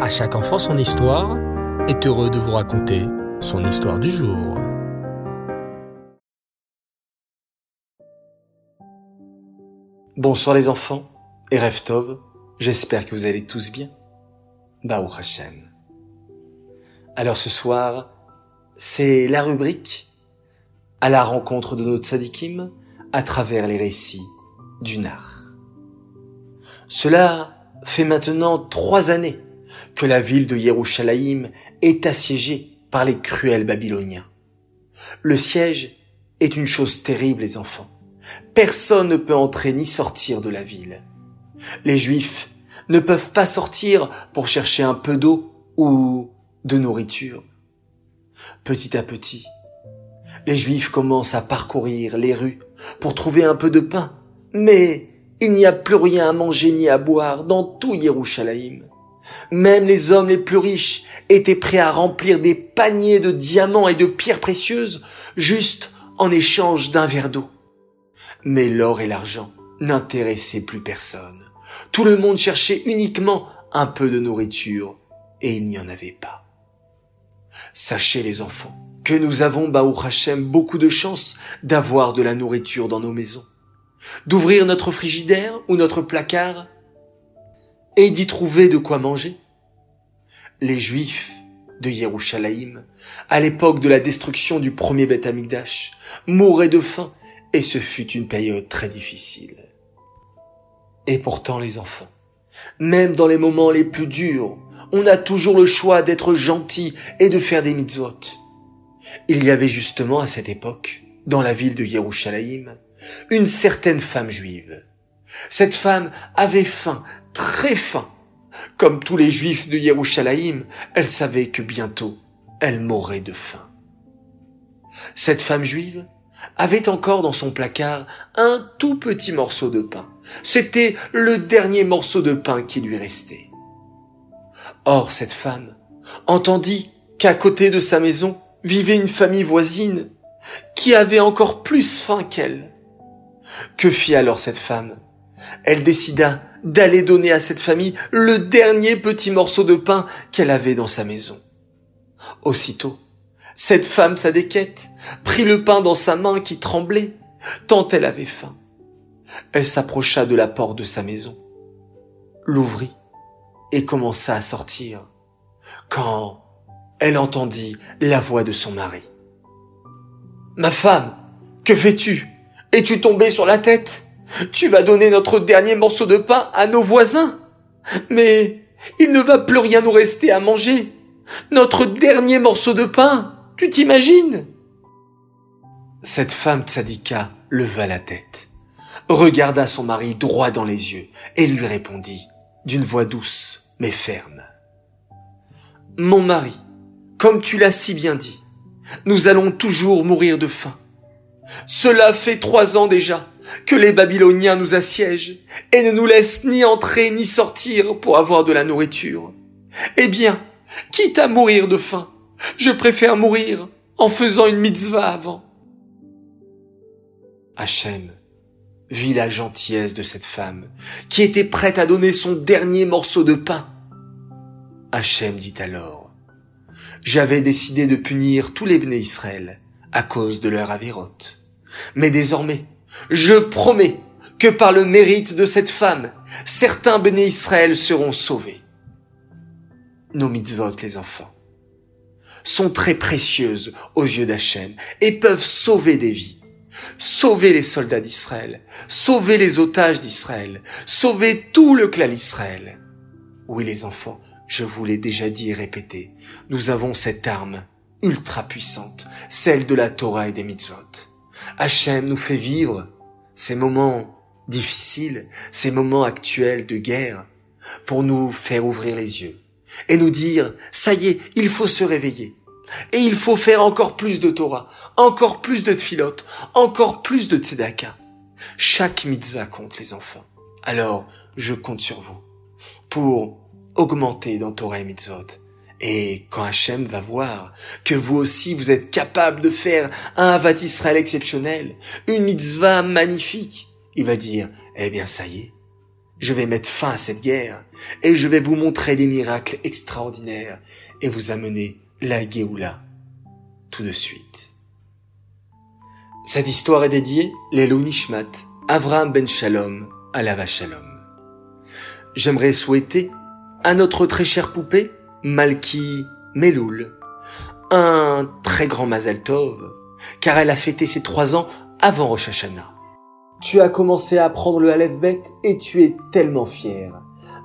À chaque enfant son histoire est heureux de vous raconter son histoire du jour. Bonsoir les enfants et Reftov, j'espère que vous allez tous bien. Baou Hashem. Alors ce soir, c'est la rubrique à la rencontre de notre sadikim à travers les récits du Nar. Cela fait maintenant trois années que la ville de Yerushalayim est assiégée par les cruels Babyloniens. Le siège est une chose terrible, les enfants. Personne ne peut entrer ni sortir de la ville. Les Juifs ne peuvent pas sortir pour chercher un peu d'eau ou de nourriture. Petit à petit, les Juifs commencent à parcourir les rues pour trouver un peu de pain, mais il n'y a plus rien à manger ni à boire dans tout Yerushalayim. Même les hommes les plus riches étaient prêts à remplir des paniers de diamants et de pierres précieuses juste en échange d'un verre d'eau. Mais l'or et l'argent n'intéressaient plus personne. Tout le monde cherchait uniquement un peu de nourriture et il n'y en avait pas. Sachez les enfants que nous avons, Baou Hashem, beaucoup de chance d'avoir de la nourriture dans nos maisons, d'ouvrir notre frigidaire ou notre placard et d'y trouver de quoi manger. Les Juifs de Yerushalayim, à l'époque de la destruction du premier Beth Amikdash, mouraient de faim et ce fut une période très difficile. Et pourtant les enfants, même dans les moments les plus durs, on a toujours le choix d'être gentil et de faire des mitzvot. Il y avait justement à cette époque, dans la ville de Yerushalayim, une certaine femme juive. Cette femme avait faim très faim. Comme tous les juifs de Yerushalayim, elle savait que bientôt elle mourrait de faim. Cette femme juive avait encore dans son placard un tout petit morceau de pain. C'était le dernier morceau de pain qui lui restait. Or cette femme entendit qu'à côté de sa maison vivait une famille voisine qui avait encore plus faim qu'elle. Que fit alors cette femme Elle décida d'aller donner à cette famille le dernier petit morceau de pain qu'elle avait dans sa maison. Aussitôt, cette femme s'adéquette, prit le pain dans sa main qui tremblait, tant elle avait faim. Elle s'approcha de la porte de sa maison, l'ouvrit et commença à sortir, quand elle entendit la voix de son mari. Ma femme, que fais-tu? Es-tu tombée sur la tête? Tu vas donner notre dernier morceau de pain à nos voisins. Mais il ne va plus rien nous rester à manger. Notre dernier morceau de pain, tu t'imagines? Cette femme tzadika leva la tête, regarda son mari droit dans les yeux et lui répondit d'une voix douce mais ferme. Mon mari, comme tu l'as si bien dit, nous allons toujours mourir de faim. Cela fait trois ans déjà que les Babyloniens nous assiègent et ne nous laissent ni entrer ni sortir pour avoir de la nourriture. Eh bien, quitte à mourir de faim, je préfère mourir en faisant une mitzvah avant. Hachem vit la gentillesse de cette femme qui était prête à donner son dernier morceau de pain. Hachem dit alors, j'avais décidé de punir tous les béné Israël à cause de leur avérote. Mais désormais, je promets que par le mérite de cette femme, certains béné Israël seront sauvés. Nos mitzvot, les enfants, sont très précieuses aux yeux d'Hachem et peuvent sauver des vies. Sauver les soldats d'Israël, sauver les otages d'Israël, sauver tout le clan d'Israël. Oui, les enfants, je vous l'ai déjà dit et répété, nous avons cette arme ultra puissante, celle de la Torah et des mitzvot. Hachem nous fait vivre ces moments difficiles, ces moments actuels de guerre, pour nous faire ouvrir les yeux et nous dire, ça y est, il faut se réveiller. Et il faut faire encore plus de Torah, encore plus de Tfilot, encore plus de Tzedaka. Chaque mitzvah compte, les enfants. Alors, je compte sur vous pour augmenter dans Torah et mitzvot et quand Hachem va voir que vous aussi vous êtes capable de faire un Havat Israël exceptionnel, une mitzvah magnifique, il va dire, eh bien ça y est, Je vais mettre fin à cette guerre et je vais vous montrer des miracles extraordinaires et vous amener la Géoula tout de suite. Cette histoire est dédiée l'Elou Nishmat, Avraham Ben Shalom, Alava Shalom. J'aimerais souhaiter à notre très chère poupée, Malki Meloul, un très grand Mazel Tov, car elle a fêté ses trois ans avant Rosh Hashanah. Tu as commencé à apprendre le Aleph Bet et tu es tellement fier.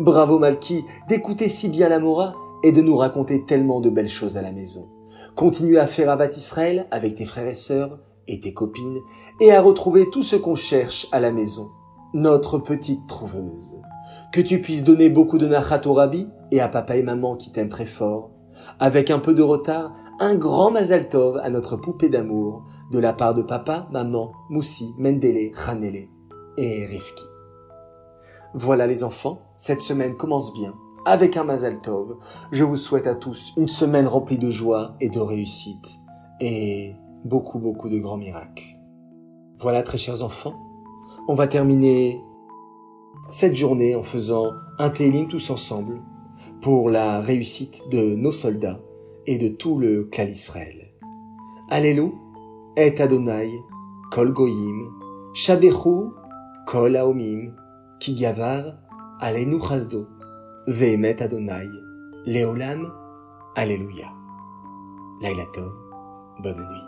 Bravo Malki d'écouter si bien la Mora et de nous raconter tellement de belles choses à la maison. Continue à faire Avat Israël avec tes frères et sœurs et tes copines et à retrouver tout ce qu'on cherche à la maison. Notre petite trouveuse. Que tu puisses donner beaucoup de nachat au rabbi et à papa et maman qui t'aiment très fort. Avec un peu de retard, un grand Mazal Tov à notre poupée d'amour de la part de papa, maman, Moussi, Mendele, Khanele et Rifki. Voilà les enfants, cette semaine commence bien avec un Mazal Tov. Je vous souhaite à tous une semaine remplie de joie et de réussite et beaucoup beaucoup de grands miracles. Voilà très chers enfants, on va terminer cette journée en faisant un télim tous ensemble pour la réussite de nos soldats et de tout le clan Israël. Alléluia, et Adonai, kol goyim, shabechu, kol haomim, ki gavar, alenu chazdo, ve'emet Adonai, leolam, alléluia. Laila bonne nuit.